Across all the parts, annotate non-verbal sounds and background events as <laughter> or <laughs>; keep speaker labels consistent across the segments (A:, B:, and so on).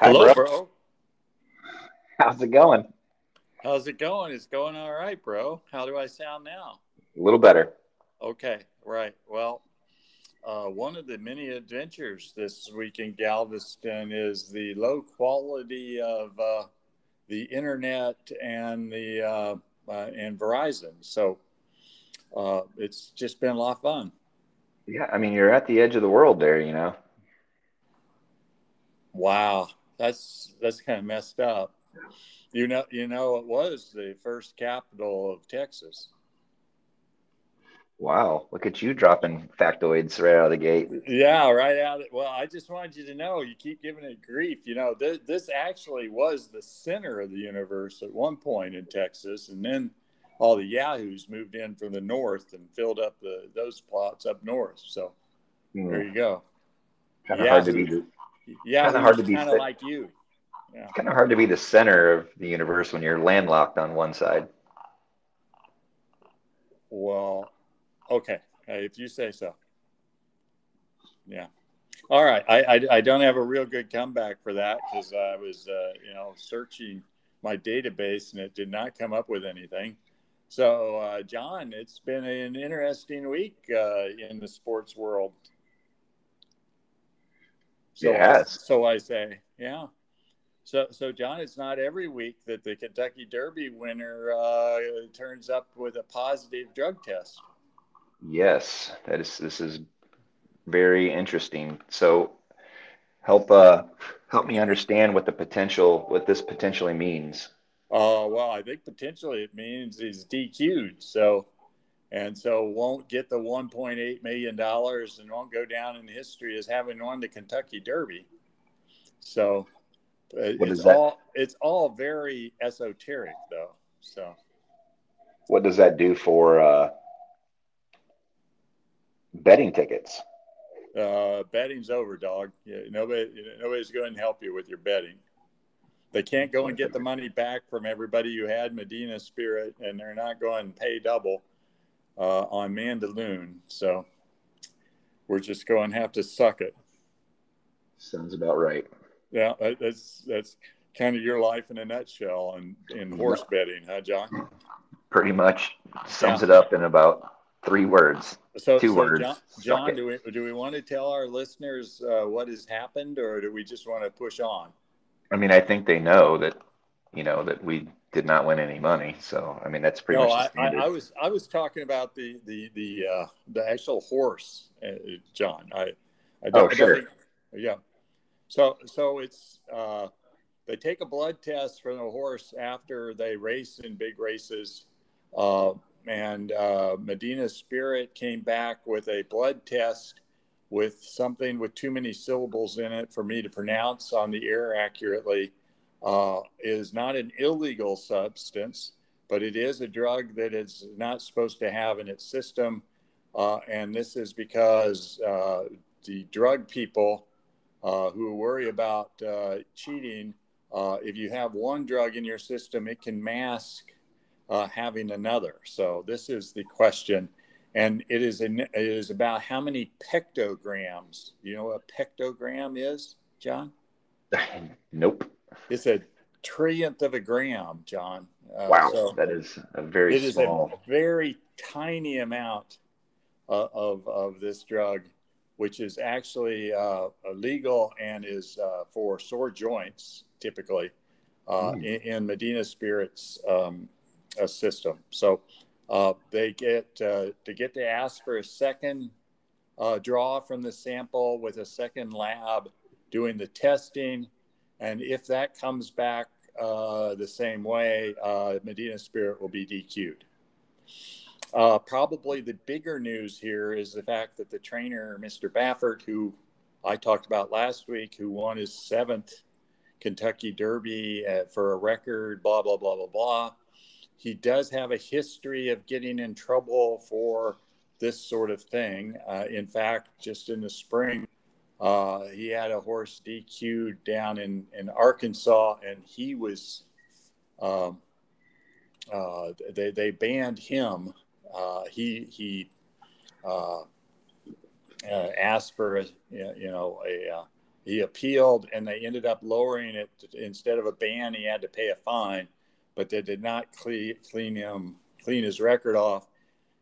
A: Hi,
B: Hello,
A: bro.
B: bro.
A: How's it going?
B: How's it going? It's going all right, bro. How do I sound now?
A: A little better.
B: Okay, right. Well, uh, one of the many adventures this week in Galveston is the low quality of uh, the internet and the uh, uh, and Verizon. So uh, it's just been a lot of fun.
A: Yeah, I mean, you're at the edge of the world there, you know.
B: Wow, that's that's kind of messed up. You know, you know, it was the first capital of Texas.
A: Wow, look at you dropping factoids right out of the gate.
B: Yeah, right out. Of, well, I just wanted you to know you keep giving it grief. You know, this, this actually was the center of the universe at one point in Texas, and then all the yahoos moved in from the north and filled up the those plots up north. So hmm. there you go.
A: Kind of hard to be
B: Yeah,
A: Kinda hard to be
B: kind of like you. Yeah.
A: kind of hard to be the center of the universe when you're landlocked on one side.
B: Well, okay, Hey, if you say so. Yeah. All right. I, I, I don't have a real good comeback for that because I was, uh, you know, searching my database and it did not come up with anything. So, uh, John, it's been an interesting week uh, in the sports world. So,
A: It has.
B: so I say, yeah. So, so John, it's not every week that the Kentucky Derby winner uh, turns up with a positive drug test.
A: Yes, that is. This is very interesting. So, help uh help me understand what the potential what this potentially means.
B: Uh, well, I think potentially it means he's DQ'd. So, and so won't get the 1.8 million dollars and won't go down in history as having won the Kentucky Derby. So, uh,
A: What
B: it's all it's all very esoteric, though. So,
A: What does that do for uh, betting tickets?
B: uh, betting's over, dog. Yeah, nobody nobody's going to help you with your betting. They can't go and get the money back from everybody you had Medina Spirit, and they're not going to pay double uh, on Mandaloun. So we're just going to have to suck it.
A: Sounds about right.
B: Yeah, that's that's kind of your life in a nutshell in, in horse betting, huh, John?
A: Pretty much sums
B: Yeah.
A: it up in about three words.
B: So,
A: Two
B: so
A: words.
B: John, John do we do we want to tell our listeners uh, what has happened, or do we just want to push on?
A: I mean, I think they know that, you know, that we did not win any money. So, I mean, that's pretty
B: no,
A: much the
B: I, I, was I was talking about the the the uh, the actual horse, uh, John. I, I don't,
A: Oh,
B: I don't
A: sure.
B: yeah. So so it's uh, they take a blood test from the horse after they race in big races, uh, and uh, Medina Spirit came back with a blood test with something with too many syllables in it for me to pronounce on the air accurately. Uh, is not an illegal substance but it is a drug that is not supposed to have in its system. Uh, and this is because uh, the drug people uh, who worry about uh, cheating, uh, if you have one drug in your system, it can mask having another. So this is the question. And it is, in, it is about how many pectograms. You know what a pectogram is, John? <laughs>
A: nope.
B: It's a trillionth of a gram, John. Uh,
A: Wow.
B: so-
A: that is a very
B: it is
A: small.
B: a very tiny amount uh, of, of this drug, which is actually uh, illegal and is uh, for sore joints typically uh,
A: Mm.
B: in, in Medina Spirits um, uh, system. So uh, they get uh, to get to ask for a second uh, draw from the sample with a second lab doing the testing. And if that comes back uh, the same way, uh, Medina Spirit will be DQ'd. Uh, probably the bigger news here is the fact that the trainer, Mr. Baffert, who I talked about last week, who won his seventh Kentucky Derby uh, for a record, blah, blah, blah, blah, blah. He does have a history of getting in trouble for this sort of thing. Uh, in fact, just in the spring, uh, he had a horse DQ'd down in, in Arkansas, and he was, um, uh, they, they banned him. Uh, he he uh, uh, asked for a, you know a, uh, he appealed and they ended up lowering it instead of a ban he had to pay a fine but they did not clean, clean him clean his record off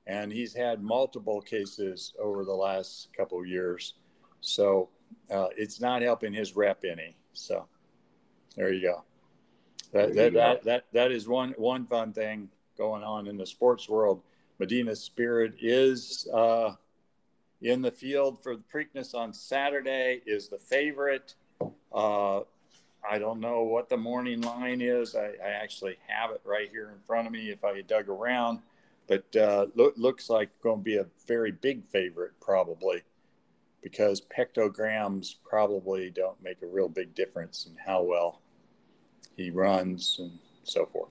B: and he's had multiple cases over the last couple years so uh, it's not helping his rep any. So there you go. That, that, that, that, that is one one fun thing going on in the sports world. Medina spirit is uh, in the field for the Preakness on Saturday is the favorite. Uh, I don't know what the morning line is. I, I, actually have it right here in front of me if I dug around, but uh, lo- looks like going to be a very big favorite probably because pectograms probably don't make a real big difference in how well he runs and so forth.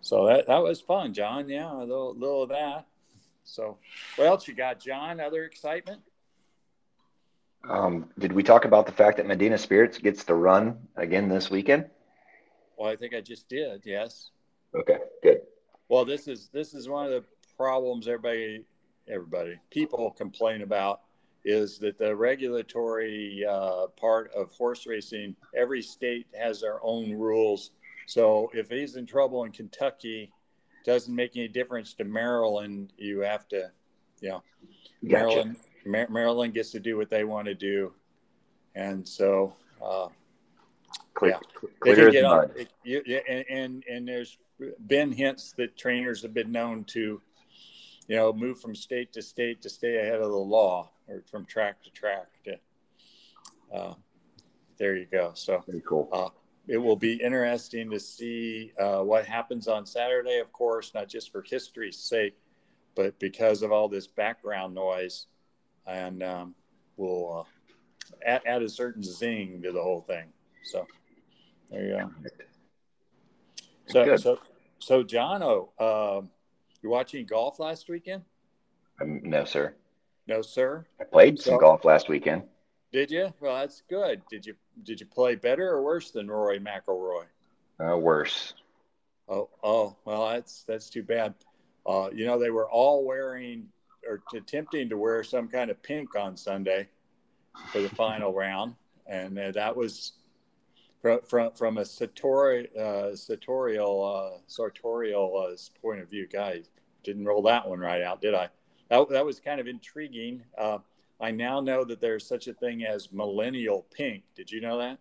B: So that, that was fun, John. Yeah, a little, little of that. So, what else you got, John? Other excitement?
A: Um, did we talk about the fact that Medina Spirits gets to run again this weekend?
B: Well, I think I just did. Yes.
A: Okay. Good.
B: Well, this is this is one of the problems everybody everybody people complain about is that the regulatory uh, part of horse racing every state has their own rules so if he's in trouble in kentucky doesn't make any difference to Maryland. You have to, you know, gotcha. Maryland, Mar- Maryland gets to do what they want to do, and so uh,
A: clear, yeah, clear as
B: mud. It, you, and, and and there's been hints that trainers have been known to, you know, move from state to state to stay ahead of the law, or from track to track. To, uh, there you go. So
A: very cool. Uh,
B: it will be interesting to see uh, what happens on Saturday, of course, not just for history's sake, but because of all this background noise, and um, will uh, add, add, a certain zing to the whole thing. So there you go. So, so, so, Jono, uh, you watching golf last weekend?
A: Um, no, sir.
B: No, sir.
A: I played some golf last weekend.
B: Did you? Well, that's good. Did you did you play better or worse than Rory McIlroy?
A: Uh, worse.
B: Oh, oh, well, that's that's too bad. Uh, you know, they were all wearing or attempting to wear some kind of pink on Sunday for the final round, and uh, that was from from, from a sartori, uh, sartorial uh, sartorial uh, point of view. Guys, didn't roll that one right out, did I? That, that was kind of intriguing. Uh, I now know that there's such a thing as millennial pink. Did you know that?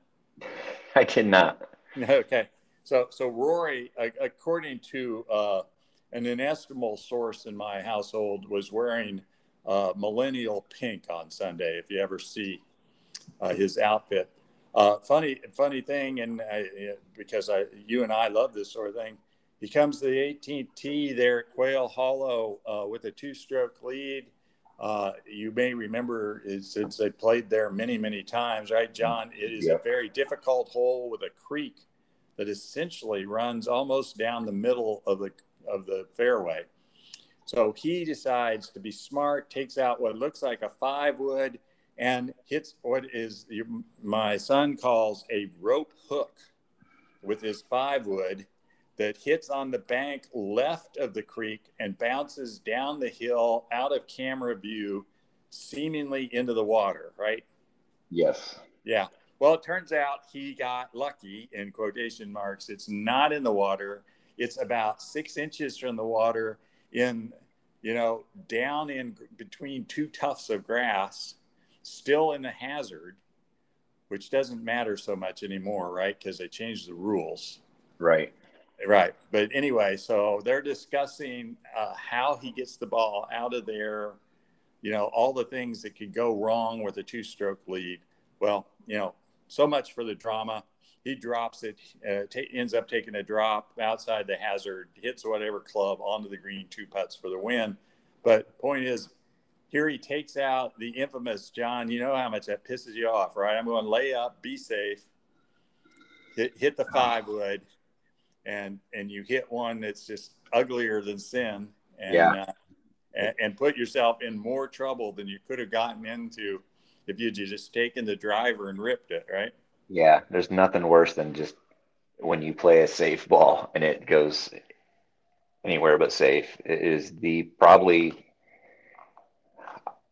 A: I did not. <laughs>
B: Okay. So, so Rory, according to uh, an inestimable source in my household, was wearing uh, millennial pink on Sunday. If you ever see uh, his outfit, uh, funny, funny thing, and I, because I, you and I love this sort of thing, he comes to the 18th tee there at Quail Hollow uh, with a two-stroke lead uh, you may remember since they played there many, many times, right, John? It is a very difficult hole with a creek that essentially runs almost down the middle of the of the fairway. So he decides to be smart, takes out what looks like a five wood, and hits what is my son calls a rope hook with his five wood that hits on the bank left of the creek and bounces down the hill out of camera view, seemingly into the water, right?
A: Yes.
B: Yeah. Well, it turns out he got lucky in quotation marks. It's not in the water. It's about six inches from the water in, you know, down in between two tufts of grass, still in the hazard, which doesn't matter so much anymore, right? Because they changed the rules.
A: Right.
B: Right. But anyway, so they're discussing uh, how he gets the ball out of there, you know, all the things that could go wrong with a two stroke lead. Well, you know, so much for the drama. He drops it, uh, t- ends up taking a drop outside the hazard, hits whatever club onto the green, two putts for the win. But point is, here he takes out the infamous John. You know how much that pisses you off, right? I'm going to lay up, be safe, hit, hit the five wood and and you hit one that's just uglier than sin and yeah. uh, and, and, put yourself in more trouble than you could have gotten into if you'd just taken the driver and ripped it right
A: yeah there's nothing worse than just when you play a safe ball and it goes anywhere but safe it is the probably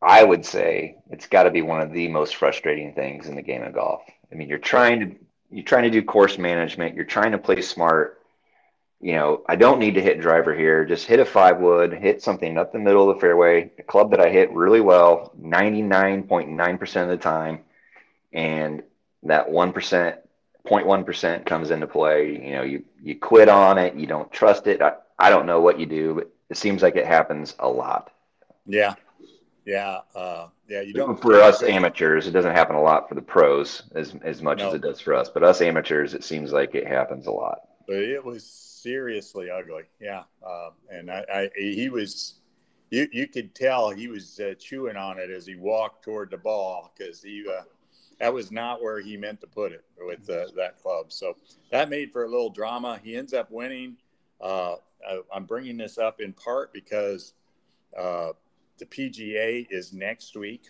A: I would say it's got to be one of the most frustrating things in the game of golf. I mean, you're trying to you're trying to do course management, you're trying to play smart. You know, I don't need to hit driver here. Just hit a five wood, hit something up the middle of the fairway, a club that I hit really well, 99.9% of the time. And that 1%, 0.1% comes into play. You know, you, you quit on it, you don't trust it. I, I don't know what you do, but it seems like it happens a lot.
B: Yeah. Yeah. Uh, yeah. You don't.
A: For us amateurs, it doesn't happen a lot for the pros as, as much no. as it does for us. But us amateurs, it seems like it happens a lot.
B: But it was seriously ugly. Yeah. Um, and I, I, he was, you, you could tell he was uh, chewing on it as he walked toward the ball because he, uh, that was not where he meant to put it with uh, that club. So that made for a little drama. He ends up winning. Uh, I, am bringing this up in part because uh, the PGA is next week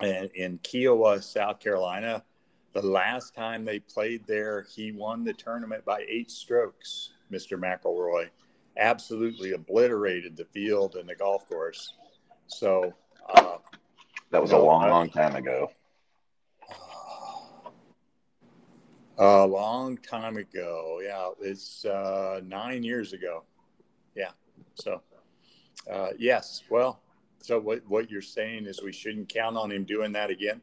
B: and in Kiawah, South Carolina. The last time they played there, he won the tournament by eight strokes, Mr. McIlroy. Absolutely obliterated the field and the golf course. So uh,
A: that was a long, uh, long time ago.
B: A long time ago. Yeah, it's uh, nine years ago. Yeah. So, uh, yes. Well, so what, what you're saying is we shouldn't count on him doing that again?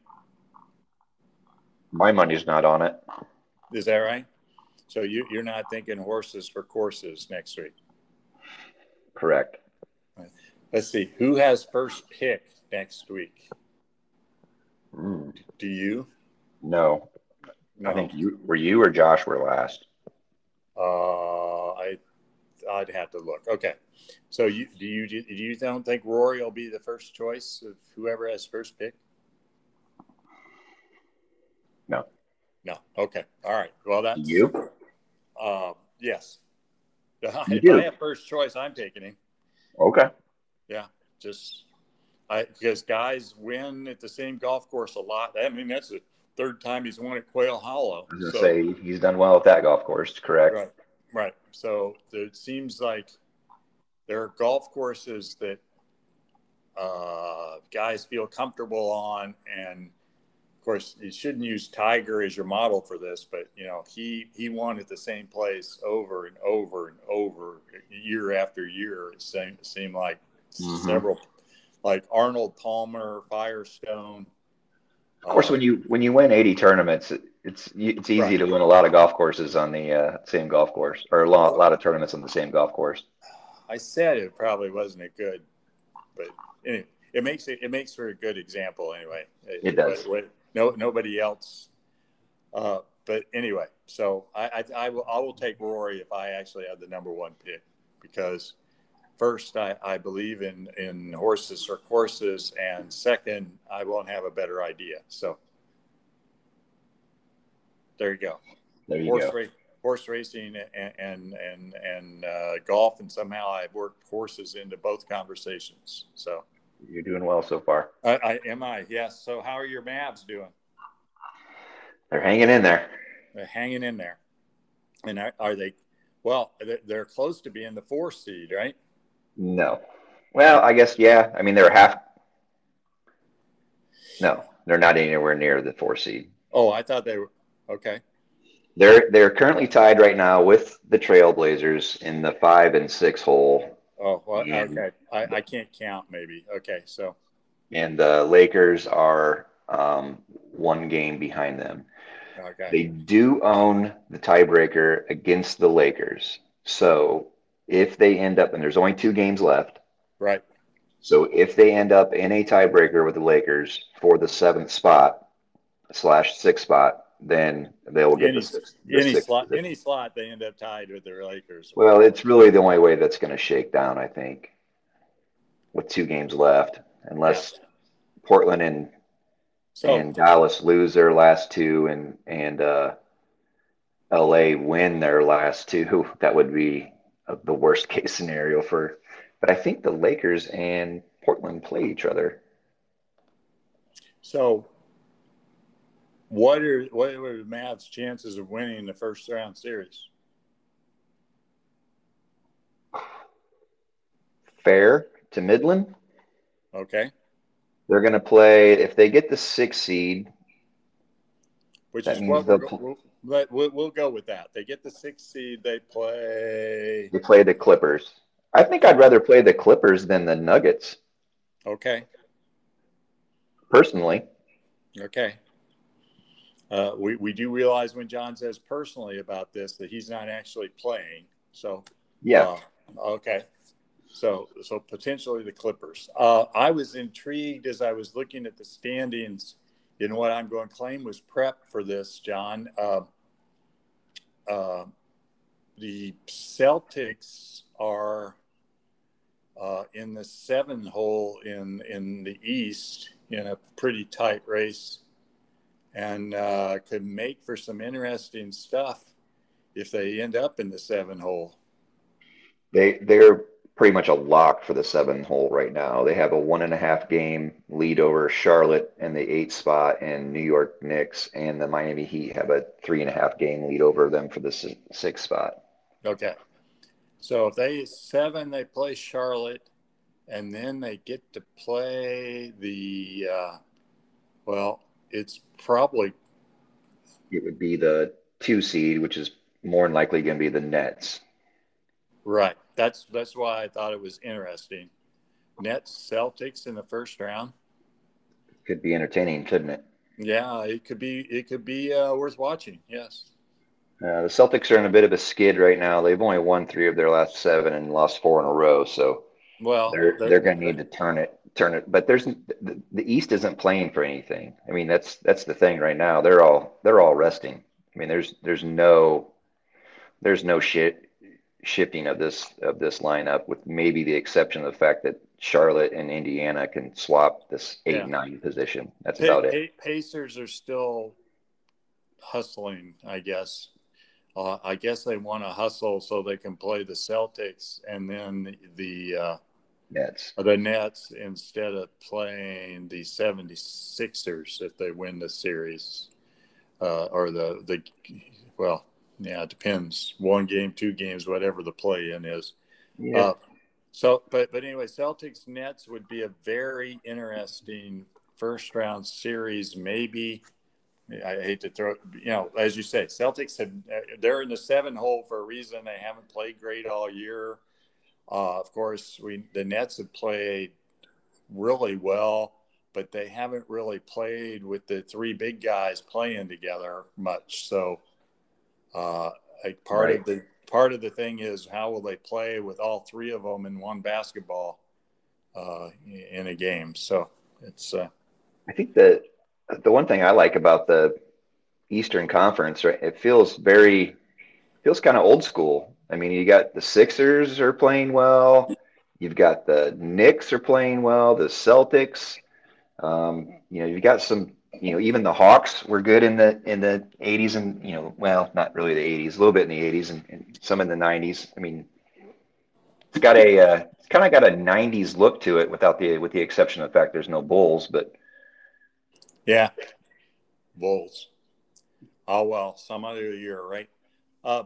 A: My money's not on it.
B: Is that right? So you, you're not thinking horses for courses next week?
A: Correct.
B: Let's see. Who has first pick next week?
A: Mm.
B: Do you?
A: No. No. I think you were you or Josh were last.
B: Uh, I I'd have to look. Okay, so you do you do you don't think Rory will be the first choice of whoever has first pick?
A: No.
B: No. Okay. All right. Well, that's
A: you.
B: Uh, yes. <laughs> if I have first choice, I'm taking him.
A: Okay.
B: Yeah. Just I because guys win at the same golf course a lot. I mean, that's the third time he's won at Quail Hollow.
A: I was so, say he's done well at that golf course, correct?
B: Right, right. So it seems like there are golf courses that uh, guys feel comfortable on, and of course you shouldn't use Tiger as your model for this, but you know he he won at the same place over and over and over year after year. It seemed, it seemed like mm-hmm. several, like Arnold Palmer, Firestone
A: of course, when you when you win 80 tournaments, it's it's easy right. to win a lot of golf courses on the uh, same golf course, or a lot, a lot of tournaments on the same golf course.
B: I said it probably wasn't a good, but anyway, it makes it it makes for a good example anyway.
A: It, it does.
B: But, but no, nobody else. Uh, but anyway, so I, I, I will I will take Rory if I actually have the number one pick because first, I, I believe in, in horses or courses, and second, I won't have a better idea. So there you go.
A: There you horse go.
B: Horse racing and and and, and uh, golf, and somehow I've worked horses into both conversations. So
A: you're doing well so far.
B: I, I am I yes. So how are your Mavs doing?
A: They're hanging in there.
B: They're hanging in there. And are, are they? Well, they're close to being the four seed, right?
A: No. Well, I guess yeah. I mean, they're half. No, they're not anywhere near the four seed.
B: Oh, I thought they were okay.
A: They're they're currently tied right now with the Trailblazers in the five and six hole.
B: Oh, well, okay. I, I can't count. Maybe okay. So.
A: And the Lakers are um, one game behind them.
B: Okay.
A: They do own the tiebreaker against the Lakers. So if they end up, and there's only two games left.
B: Right.
A: So if they end up in a tiebreaker with the Lakers for the seventh spot slash sixth spot, then they will get
B: any,
A: the sixth.
B: The any sixth slot, position. any slot, they end up tied with the Lakers.
A: Well, it's really the only way that's going to shake down, I think, with two games left, unless yeah. Portland and so, and Dallas lose their last two, and and uh, LA win their last two. <laughs> That would be the worst <laughs> case scenario for, but I think the Lakers and Portland play each other.
B: So, what are what are the Mavs' chances of winning the first round series?
A: Fair to Midland.
B: Okay.
A: They're going to play if they get the six seed,
B: which is what we're, we'll, we'll, we'll go with that. They get the six seed. They play.
A: They play the Clippers. I think I'd rather play the Clippers than the Nuggets.
B: Okay.
A: Personally.
B: Okay. Uh, we, we do realize when John says personally about this that he's not actually playing. So,
A: yeah.
B: Uh, okay. So, so potentially the Clippers. Uh, I was intrigued as I was looking at the standings in what I'm going to claim was prep for this, John. Uh, the Celtics are uh, in the seven hole in in the East in a pretty tight race, and uh, could make for some interesting stuff if they end up in the seven hole.
A: They they're pretty much a lock for the seven hole right now. They have a one and a half game lead over Charlotte and the eight spot, and New York Knicks and the Miami Heat have a three and a half game lead over them for the six spot.
B: Okay. So if they seven, they play Charlotte, and then they get to play the. Uh, well, it's probably.
A: It would be the two seed, which is more than likely going to be the Nets.
B: Right. That's that's why I thought it was interesting. Nets Celtics in the first round.
A: Could be entertaining, couldn't it?
B: Yeah, it could be. It could be uh, worth watching. Yes.
A: Uh, the Celtics are in a bit of a skid right now. They've only won three of their last seven and lost four in a row. So,
B: well,
A: they're they're, they're going to need to turn it turn it. But there's the, the East isn't playing for anything. I mean, that's that's the thing right now. They're all they're all resting. I mean, there's there's no there's no shit shifting of this of this lineup, with maybe the exception of the fact that Charlotte and Indiana can swap this eight yeah. nine position. That's about it.
B: Pacers are still hustling, I guess. Uh, I guess they want to hustle so they can play the Celtics and then the uh,
A: Nets.
B: The Nets instead of playing the 76ers if they win the series. Uh, or the, the, well, yeah, it depends. One game, two games, whatever the play in is. Yeah. Uh, so, but, but anyway, Celtics Nets would be a very interesting first round series, maybe I hate to throw, you know, as you say, Celtics have they're in the seven hole for a reason. They haven't played great all year. Uh, of course, we the Nets have played really well, but they haven't really played with the three big guys playing together much. So, uh, like part right. of the part of the thing is how will they play with all three of them in one basketball uh, in a game? So it's. Uh,
A: I think that the one thing I like about the Eastern Conference, right? It feels very feels kind of old school. I mean, you got the Sixers are playing well. You've got the Knicks are playing well. The Celtics. Um, you know, you've got some. You know, even the Hawks were good in the in the 80s and you know, well, not really the 80s, a little bit in the 80s and, and some in the 90s. I mean, it's got a uh, it's kind of got a 90s look to it, without the with the exception of the fact there's no Bulls, but
B: yeah. Bulls. Oh, well, some other year, right? Uh,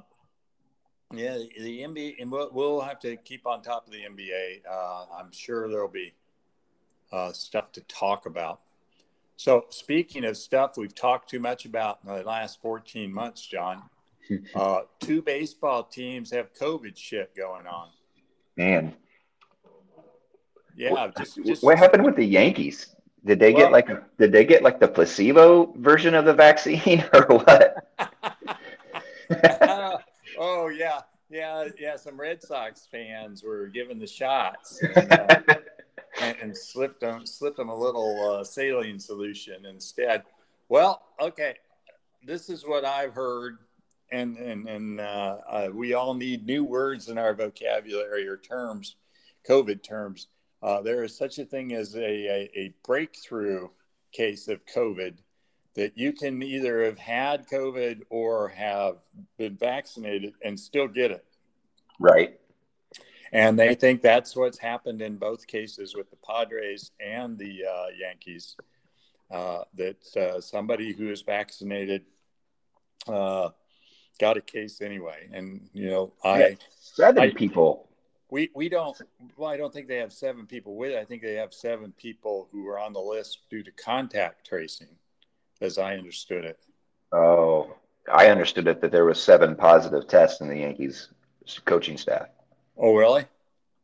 B: yeah, the NBA, and we'll, we'll, have to keep on top of the NBA. Uh, I'm sure there'll be uh, stuff to talk about. So, speaking of stuff we've talked too much about in the last 14 months, John, <laughs> uh, two baseball teams have COVID shit going on.
A: Man.
B: Yeah.
A: What, just, just, what happened with the Yankees? Did they well, get like did they get like the placebo version of the vaccine <laughs> or what? <laughs>
B: uh, oh yeah, yeah, yeah. Some Red Sox fans were given the shots and, uh, and, and, slipped them slipped them a little uh, saline solution instead. Well, okay, this is what I've heard, and and and uh, uh, we all need new words in our vocabulary or terms, COVID terms uh, there is such a thing as a, a, a, breakthrough case of COVID that you can either have had COVID or have been vaccinated and still get it.
A: Right.
B: And they think that's what's happened in both cases with the Padres and the uh, Yankees. Uh, that uh, somebody who is vaccinated uh, got a case anyway. And, you know, I.
A: Seven I, people
B: we we don't. Well, I don't think they have seven people with it. I think they have seven people who are on the list due to contact tracing, as I understood it.
A: Oh, I understood it that there was seven positive tests in the Yankees coaching staff.
B: Oh, really?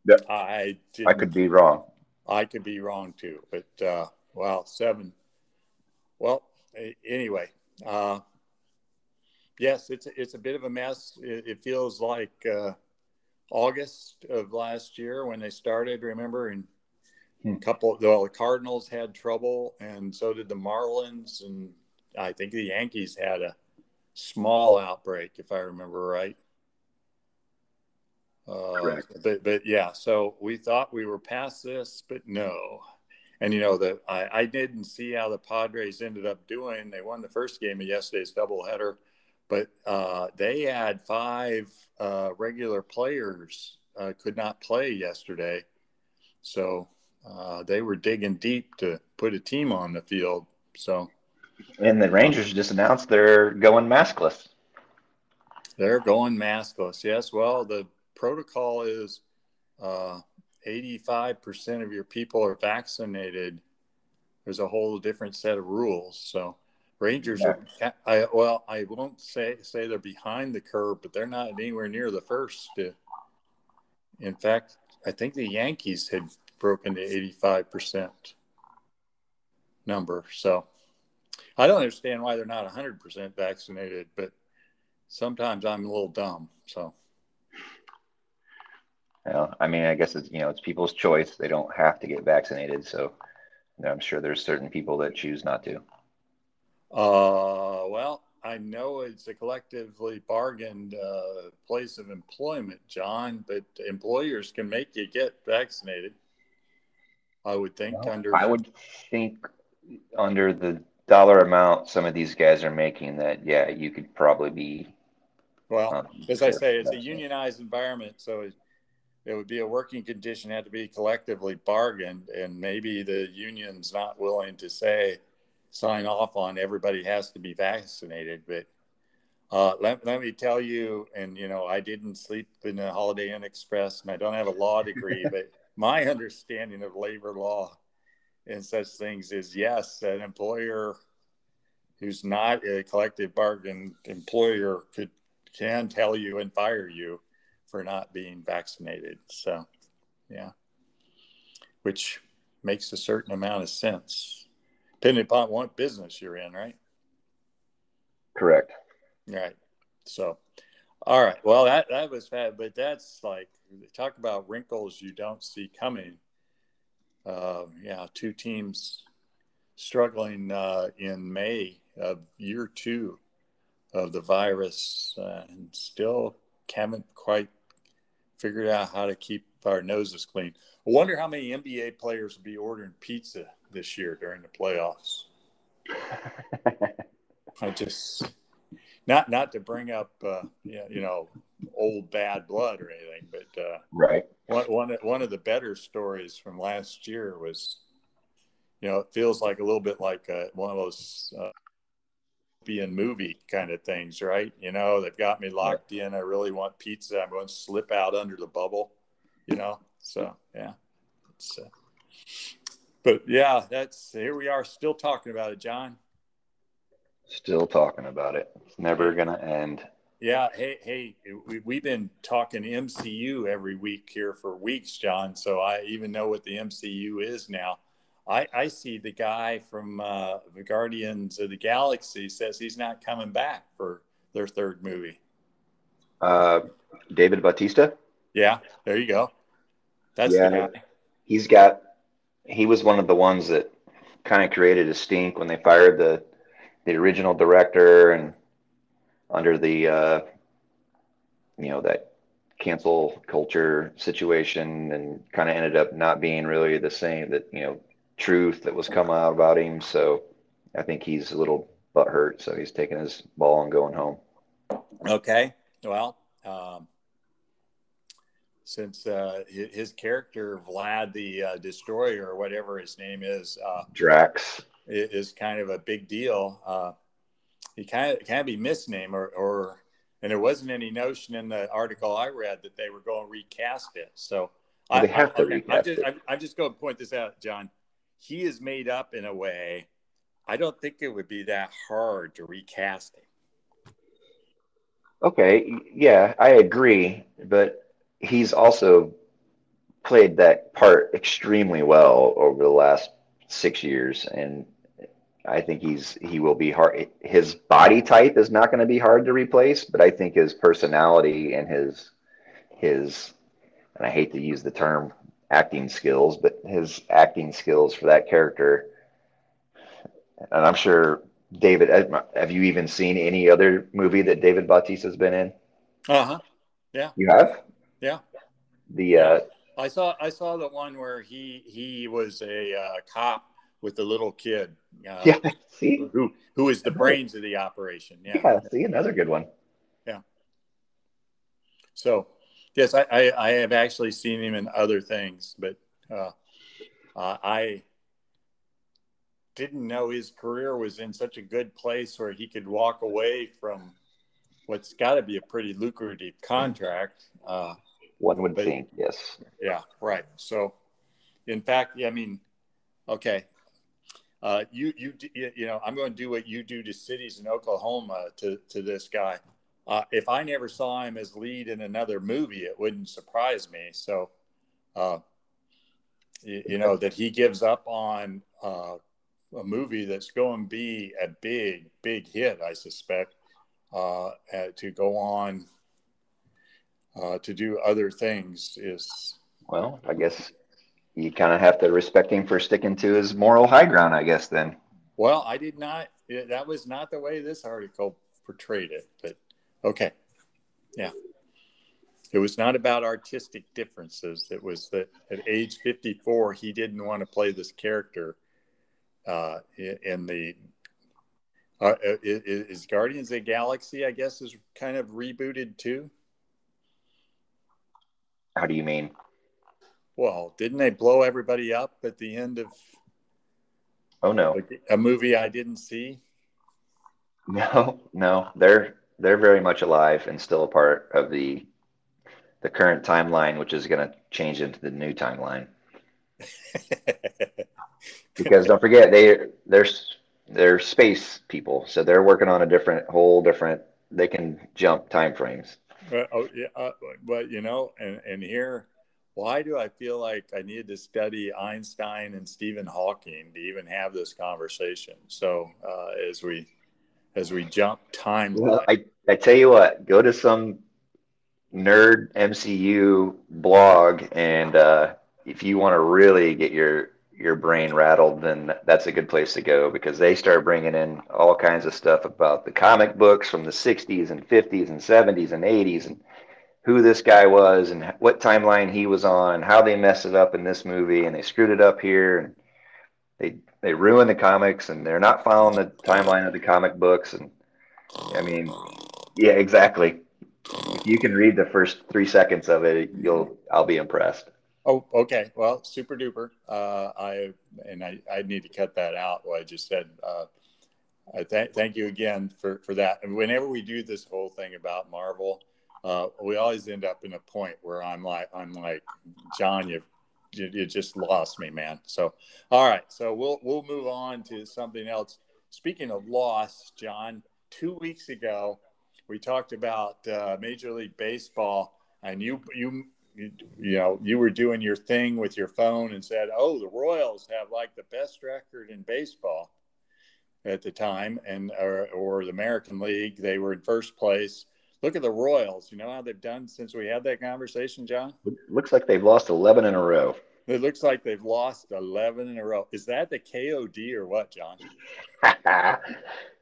A: Yep.
B: I
A: I could be wrong.
B: I could be wrong too, but uh, well, seven. Well, anyway, uh, yes, it's it's a bit of a mess. It, it feels like uh, August of last year when they started. Remember, and hmm. a couple. Well, the Cardinals had trouble, and so did the Marlins, and I think the Yankees had a small outbreak, if I remember right. Uh, but but yeah, so we thought we were past this, but no. And you know that I, I didn't see how the Padres ended up doing. They won the first game of yesterday's doubleheader, but uh, they had five uh, regular players uh, could not play yesterday, so uh, they were digging deep to put a team on the field. So,
A: and the Rangers just announced they're going maskless.
B: They're going maskless. Yes. Well, the protocol is uh, 85% of your people are vaccinated. There's a whole different set of rules. So Rangers are, I, well, I won't say, say they're behind the curve, but they're not anywhere near the first. To, in fact, I think the Yankees had broken the 85% number. So I don't understand why they're not 100% vaccinated, but sometimes I'm a little dumb. So.
A: Well, I mean, I guess it's you know it's people's choice. They don't have to get vaccinated, so you know, I'm sure there's certain people that choose not to.
B: Uh, well, I know it's a collectively bargained uh, place of employment, John, but employers can make you get vaccinated. I would think
A: well,
B: under.
A: I would think under the dollar amount some of these guys are making that, yeah, you could probably be.
B: Well, um, as I say, it's a unionized environment, so it would be a working condition had to be collectively bargained and maybe the union's not willing to say sign off on everybody has to be vaccinated but uh, let, let me tell you and you know i didn't sleep in the holiday inn express and i don't have a law <laughs> degree but my understanding of labor law and such things is yes an employer who's not a collective bargain employer could can tell you and fire you for not being vaccinated. So, yeah, which makes a certain amount of sense, depending upon what business you're in, right?
A: Correct.
B: Right. So, all right. Well, that that was bad, but that's like talk about wrinkles you don't see coming. Uh, yeah, two teams struggling uh, in May of year two of the virus, uh, and still haven't quite figured out how to keep our noses clean. I wonder how many NBA players will be ordering pizza this year during the playoffs. <laughs> I just not not to bring up uh, you know old bad blood or anything, but uh,
A: right.
B: One, one one of the better stories from last year was, you know, it feels like a little bit like uh, one of those uh, dystopian movie kind of things, right? You know, they've got me locked in. I really want pizza. I'm going to slip out under the bubble, you know? So, yeah. It's, uh, but yeah, that's here we are still talking about it, John.
A: Still talking about it. It's never going to end.
B: Yeah. Hey, hey, we, we've been talking MCU every week here for weeks, John. So I even know what the MCU is now. I, I see the guy from uh, the Guardians of the Galaxy says he's not coming back for their third movie.
A: Uh, David Bautista.
B: Yeah, there you go. That's
A: yeah. He's got. He was one of the ones that kind of created a stink when they fired the the original director and under the uh, you know that cancel culture situation and kind of ended up not being really the same that you know truth that was coming out about him. So I think he's a little butthurt. So he's taking his ball and going home.
B: Okay. Well, um, since uh, his character Vlad the uh, Destroyer or whatever his name is, uh,
A: Drax,
B: is kind of a big deal. Uh, he kind of can be misnamed or, or and there wasn't any notion in the article I read that they were going to recast it. So
A: well, they
B: I,
A: have
B: I,
A: to recast
B: I'm just,
A: it.
B: I'm, I'm just going to point this out, John. He is made up in a way. I don't think it would be that hard to recast him.
A: Okay, yeah, I agree, but he's also played that part extremely well over the last six years, and I think he's he will be hard. His body type is not going to be hard to replace, but I think his personality and his his and I hate to use the term acting skills, but his acting skills for that character, and I'm sure David, have you even seen any other movie that David Bautista has been in?
B: Uh huh. Yeah.
A: You have?
B: Yeah.
A: The uh,
B: I saw I saw the one where he he was a uh, cop with the little kid. Uh, <laughs>
A: yeah. See,
B: who who is the brains of the operation? Yeah.
A: Yeah. See, another good one.
B: Yeah. So, yes, I I, I have actually seen him in other things, but uh, uh, I didn't know his career was in such a good place where he could walk away from what's got to be a pretty lucrative contract. Uh,
A: One would
B: But-
A: think, yes.
B: yeah, right. So, in fact, I mean, okay, uh, you you you you know, I'm going to do what you do to cities in Oklahoma to to this guy. Uh, if I never saw him as lead in another movie, it wouldn't surprise me. So, uh, you, you know that he gives up on uh, a movie that's going to be a big big hit, I suspect, uh, uh, to go on uh, to do other things is
A: Well, I guess you kind of have to respect him for sticking to his moral high ground, I guess, then.
B: Well, I did not. That was not the way this article portrayed it. But okay, yeah, it was not about artistic differences. It was that at age fifty-four, he didn't want to play this character uh, in the. Uh, is Guardians of the Galaxy? I guess is kind of rebooted too.
A: How do you mean?
B: Well, didn't they blow everybody up at the end of
A: Oh no.
B: a movie I didn't see? <laughs>
A: No, no. They're they're very much alive and still a part of the the current timeline, which is going to change into the new timeline. <laughs> Because don't forget, they they're they're space people, so they're working on a different whole different. They can jump time frames.
B: Uh, oh yeah, uh, but you know, and and here, why do I feel like I need to study Einstein and Stephen Hawking to even have this conversation? So uh, as we as we jump time,
A: Well, I, I tell you what, go to some nerd MCU blog, and uh, if you want to really get your your brain rattled, then that's a good place to go because they start bringing in all kinds of stuff about the comic books from the 60s and 50s and 70s and 80s and who this guy was and what timeline he was on, how they messed it up in this movie and they screwed it up here and they they ruin the comics and they're not following the timeline of the comic books and I mean, yeah, exactly. If you can read the first three seconds of it, you'll I'll be impressed.
B: Oh, okay. Well, super duper. Uh, I and I, I need to cut that out. What I just said. Uh, I th- thank you again for for that. And whenever we do this whole thing about Marvel, uh, we always end up in a point where I'm like, I'm like, John, you've you, you just lost me, man. So, all right. So we'll we'll move on to something else. Speaking of loss, John, two weeks ago we talked about uh, Major League Baseball, and you you you, know, you were doing your thing with your phone and said, "Oh, the Royals have like the best record in baseball at the time, and or, or the American League, they were in first place." Look at the Royals. You know how they've done since we had that conversation, John.
A: Looks like they've lost 11 in a row.
B: It looks like they've lost eleven in a row. Is that the KOD or what, John? <laughs>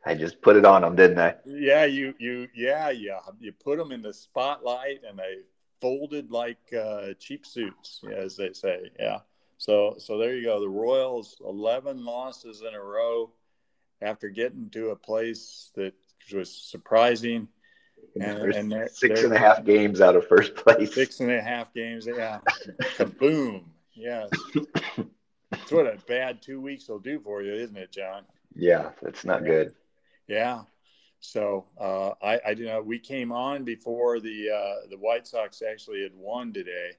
A: I just put it on them, didn't I?
B: Yeah, you you yeah yeah you put them in the spotlight and they folded like uh, cheap suits, as they say. Yeah. So so there you go. The Royals eleven losses in a row after getting to a place that was surprising. And, and they're,
A: six
B: they're
A: and a half games out of first place.
B: six and a half games. Yeah. <laughs> Kaboom. Yes. That's what a bad two weeks will do for you, isn't it, John?
A: Yeah, that's not good.
B: Yeah. So uh, I, I you know we came on before the uh, the White Sox actually had won today.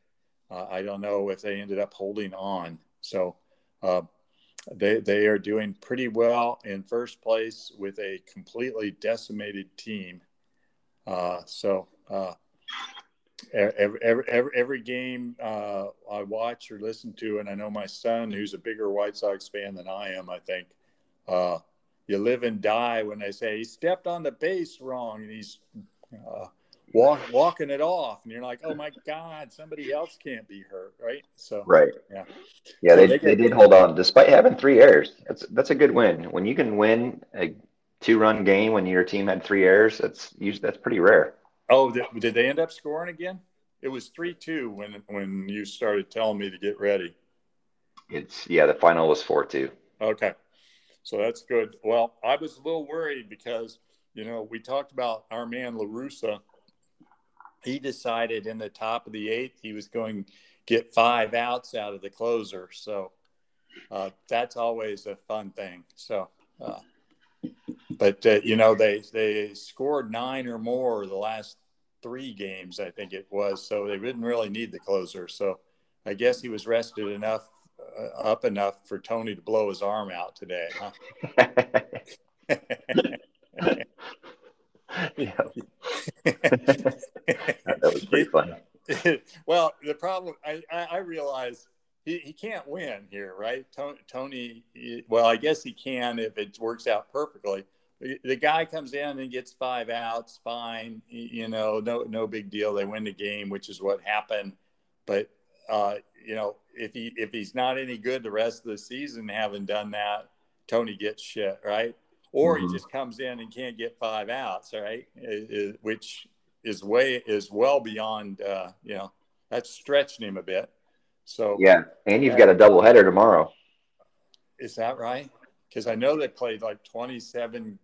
B: Uh, I don't know if they ended up holding on. So uh, they they are doing pretty well in first place with a completely decimated team. Uh, so uh, every, every, every, every game uh, I watch or listen to, and I know my son, who's a bigger White Sox fan than I am, I think uh, you live and die when they say he stepped on the base wrong and he's uh, walk, walking it off, and you're like, oh my god, somebody else can't be hurt, right? So
A: right,
B: yeah,
A: yeah, so they, they, they did hold on despite having three errors. That's that's a good win. When you can win a two run game when your team had three errors, that's usually that's pretty rare.
B: Oh, did, did they end up scoring again? It was three two when when you started telling me to get ready.
A: It's yeah, the final was four two.
B: Okay, so that's good. Well, I was a little worried because you know we talked about our man La Russa. He decided in the top of the eighth he was going to get five outs out of the closer. So uh, that's always a fun thing. So. Uh, but uh, you know they they scored nine or more the last three games I think it was so they didn't really need the closer so I guess he was rested enough uh, up enough for Tony to blow his arm out today huh? <laughs> <laughs>
A: yeah. <laughs> that was pretty funny
B: well the problem I, I, I realize he, he can't win here, right? Tony, well, I guess he can if it works out perfectly. The guy comes in and gets five outs, fine. You know, no no big deal. They win the game, which is what happened. But uh, you know, if he if he's not any good the rest of the season, having done that, Tony gets shit, right? Or mm-hmm. he just comes in and can't get five outs, right? It, it, which is way is well beyond. Uh, you know, that's stretching him a bit. So
A: yeah, and you've got a double header tomorrow.
B: Is that right? Because I know they played like 27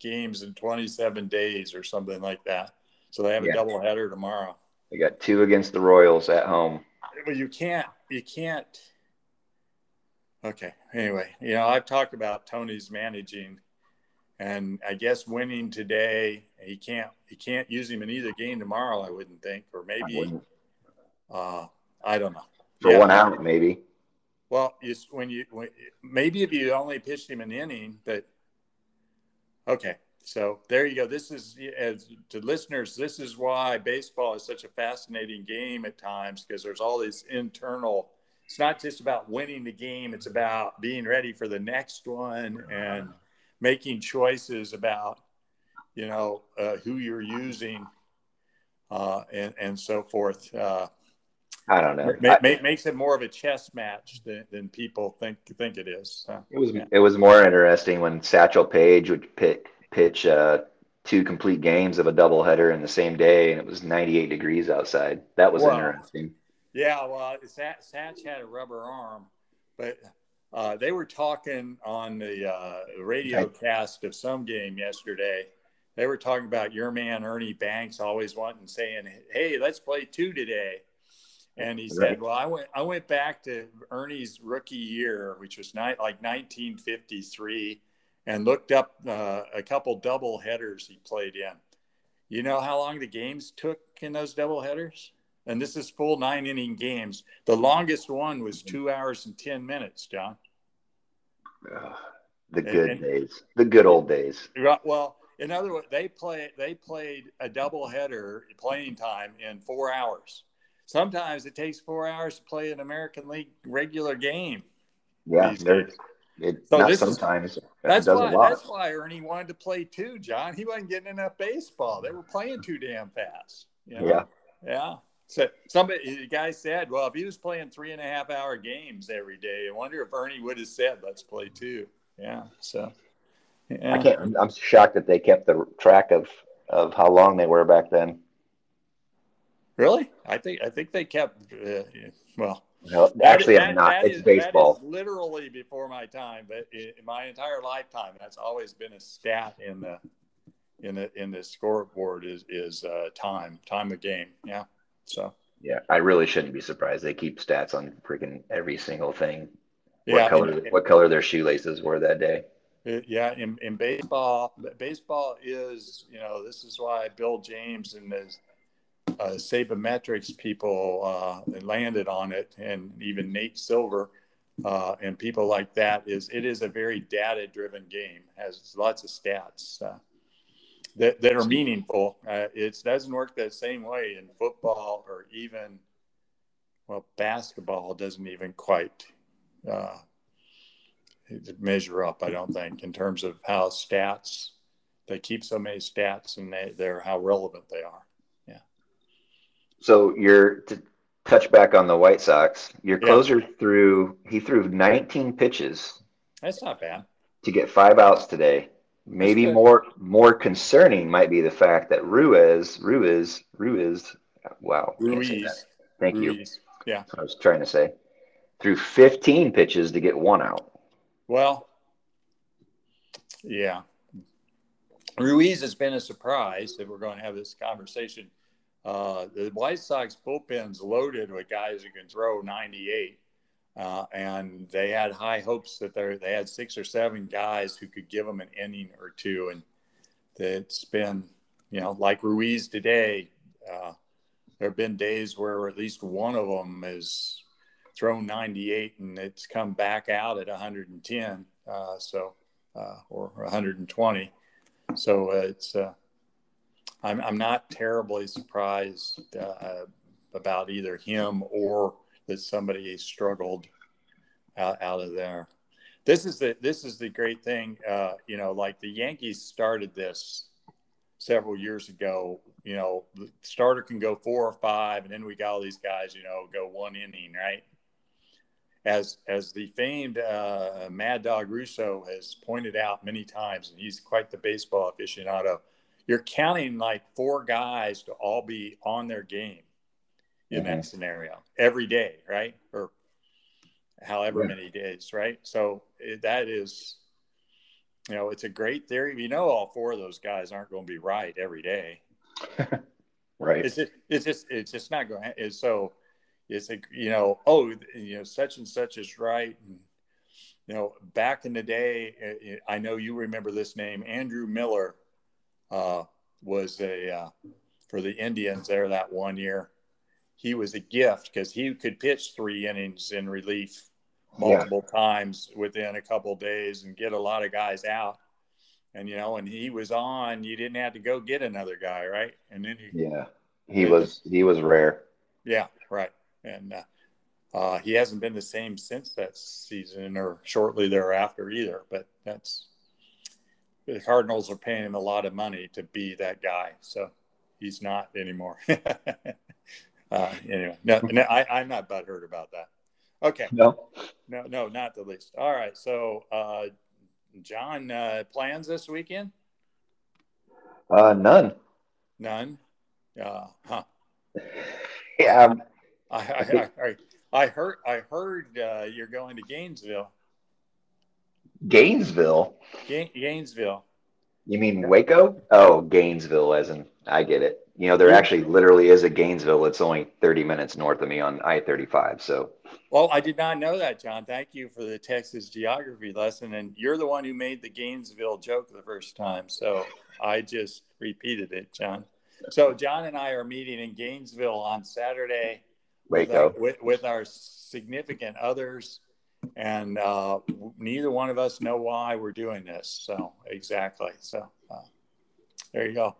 B: games in 27 days or something like that. So they have yeah. a double header tomorrow.
A: They got two against the Royals at home.
B: Well, you can't. You can't. Okay. Anyway, you know, I've talked about Tony's managing, and I guess winning today, he can't. He can't use him in either game tomorrow. I wouldn't think, or maybe. I, uh, I don't know
A: for yeah. one out, maybe.
B: Well, it's when you when, maybe if you only pitched him an inning, but okay. So there you go. This is as to listeners. This is why baseball is such a fascinating game at times because there's all these internal. It's not just about winning the game. It's about being ready for the next one and making choices about, you know, uh, who you're using, uh, and and so forth. Uh,
A: I don't know.
B: It I, makes it more of a chess match than, than people think think it is. So,
A: it was yeah. it was more interesting when Satchel Paige would pick, pitch uh, two complete games of a doubleheader in the same day, and it was 98 degrees outside. That was well, interesting.
B: Yeah, well, Satch had a rubber arm, but uh, they were talking on the uh, radio cast of some game yesterday. They were talking about your man Ernie Banks always wanting saying, "Hey, let's play two today." And he said, "Well, I went I went back to Ernie's rookie year, which was ni- like 1953, and looked up uh, a couple double headers he played in. You know how long the games took in those double headers? And this is full nine inning games. The longest one was two hours and ten minutes, John.
A: the good and, days, the good old days.
B: Well, in other words, they play they played a double header playing time in four hours sometimes it takes four hours to play an American League regular game.
A: Yeah, it, so this sometimes. Is,
B: that's why. That's why Ernie wanted to play too, John. He wasn't getting enough baseball. They were playing too damn fast. You know?
A: Yeah.
B: Yeah. So somebody, the guy said, "Well, if he was playing three and a half hour games every day, I wonder if Ernie would have said, "Let's play two. Yeah. So.
A: Yeah. I can't. I'm shocked that they kept the track of of how long they were back then.
B: Really? I think I think they kept uh, well.
A: No, actually, I'm not. That it's is, baseball.
B: literally before my time, but in my entire lifetime, that's always been a stat in the in the in the scoreboard is is uh, time time of game. Yeah. So.
A: Yeah, I really shouldn't be surprised. They keep stats on freaking every single thing. What yeah, color? And, what color their shoelaces were that day?
B: It, yeah, in, in baseball, baseball is you know this is why Bill James and the uh, sabermetrics people uh, landed on it, and even Nate Silver uh, and people like that. Is it is a very data driven game, has lots of stats uh, that that are meaningful. Uh, it doesn't work that same way in football or even well basketball doesn't even quite uh, measure up, I don't think, in terms of how stats they keep so many stats and they, they're how relevant they are.
A: So you're to touch back on the White Sox. Your closer yeah. threw he threw 19 pitches.
B: That's not bad.
A: To get five outs today. Maybe more more concerning might be the fact that Ruiz Ruiz Ruiz wow
B: Ruiz
A: thank
B: Ruiz.
A: you yeah I was trying to say threw 15 pitches to get one out
B: well, yeah. Ruiz has been a surprise that we're going to have this conversation. Uh, the White Sox bullpen's loaded with guys who can throw 98. Uh, and they had high hopes that they they had six or seven guys who could give them an inning or two. And it's been, you know, like Ruiz today, uh, there have been days where at least one of them is thrown 98 and it's come back out at 110. Uh, so, uh, or 120. So it's, uh, I'm, I'm not terribly surprised uh, about either him or that somebody struggled out, out of there. This is the this is the great thing, uh, you know. Like the Yankees started this several years ago. You know, the starter can go four or five, and then we got all these guys, you know, go one inning, right? as as the famed uh, Mad Dog Russo has pointed out many times, and he's quite the baseball aficionado. You're counting like four guys to all be on their game in mm-hmm. that scenario every day, right? Or however yeah. many days, right? So that is, you know, it's a great theory. You know, all four of those guys aren't going to be right every day. <laughs>
A: right.
B: It's just, it's just, it's just not going. to So it's a you know oh you know such and such is right and you know back in the day eh, eh, i know you remember this name andrew miller uh, was a uh, for the indians there that one year. He was a gift because he could pitch three innings in relief multiple yeah. times within a couple days and get a lot of guys out. And you know and he was on you didn't have to go get another guy right? And then
A: he yeah. He was he was rare.
B: Yeah right. And uh, uh, he hasn't been the same since that season or shortly thereafter either. But that's the Cardinals are paying him a lot of money to be that guy, so he's not anymore. <laughs> uh, anyway, no, no I, am not butthurt about that. Okay.
A: No.
B: No, no, not the least. All right. So, uh, John, uh, plans this weekend?
A: Uh, none.
B: None. Uh, huh.
A: Yeah,
B: I, I, I, I heard I heard uh, you're going to Gainesville.
A: Gainesville.
B: Gainesville.
A: You mean Waco? Oh, Gainesville, as in I get it. You know, there actually literally is a Gainesville. It's only 30 minutes north of me on I 35. So,
B: well, I did not know that, John. Thank you for the Texas geography lesson. And you're the one who made the Gainesville joke the first time. So I just repeated it, John. So, John and I are meeting in Gainesville on Saturday
A: Waco.
B: With our, with, with our significant others, and uh, neither one of us know why we're doing this. So exactly. So uh, there you go.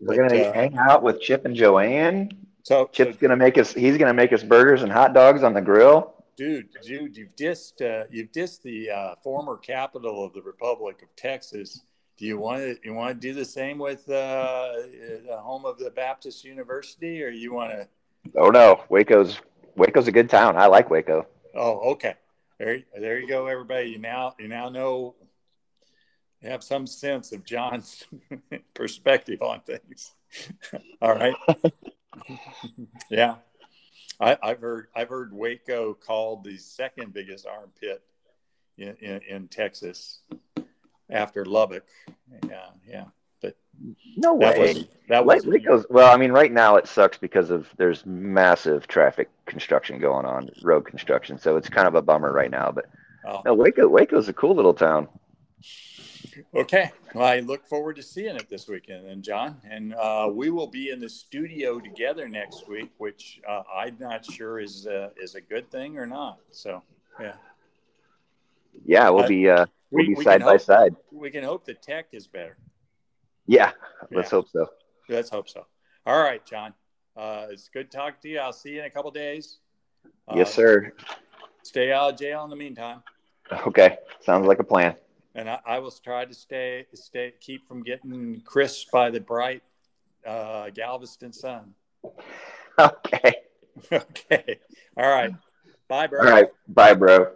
A: We're gonna uh, hang out with Chip and Joanna.
B: So
A: Chip's so, gonna make us. He's gonna make us burgers and hot dogs on the grill.
B: Dude, dude, you've dissed uh, you've dissed the uh, former capital of the Republic of Texas. Do you want to you want to do the same with uh, the home of the Baptist University, or you want to?
A: Oh no, Waco's Waco's a good town. I like Waco.
B: Oh, okay. There, there you go, everybody. You now you now know you have some sense of John's <laughs> perspective on things. <laughs> All right. <laughs> yeah. I, have heard I've heard Waco called the second biggest armpit in, in, in Texas after Lubbock. Yeah, yeah.
A: No way. That was, that was well, I mean, right now it sucks because of there's massive traffic construction going on, road construction. So it's kind of a bummer right now. But oh. no, Waco, Waco's a cool little town.
B: Okay. Well, I look forward to seeing it this weekend, and John, and uh, we will be in the studio together next week, which uh, I'm not sure is uh, is a good thing or not. So, yeah.
A: Yeah, we'll be uh, we'll
B: we-
A: be
B: we
A: side by
B: hope-
A: side.
B: We can hope the tech is better.
A: Yeah, let's
B: Yeah.
A: hope so.
B: Let's hope so. All right, John. Uh, it's good talking to you. I'll see you in a couple days. Uh,
A: yes, sir.
B: Stay out of jail in the meantime,
A: Okay, sounds like a plan.
B: and I, I will try to stay stay keep from getting crisped by the bright uh, Galveston sun. <laughs>
A: Okay. <laughs>
B: okay. All right. Bye, bro.
A: All right. Bye, bro.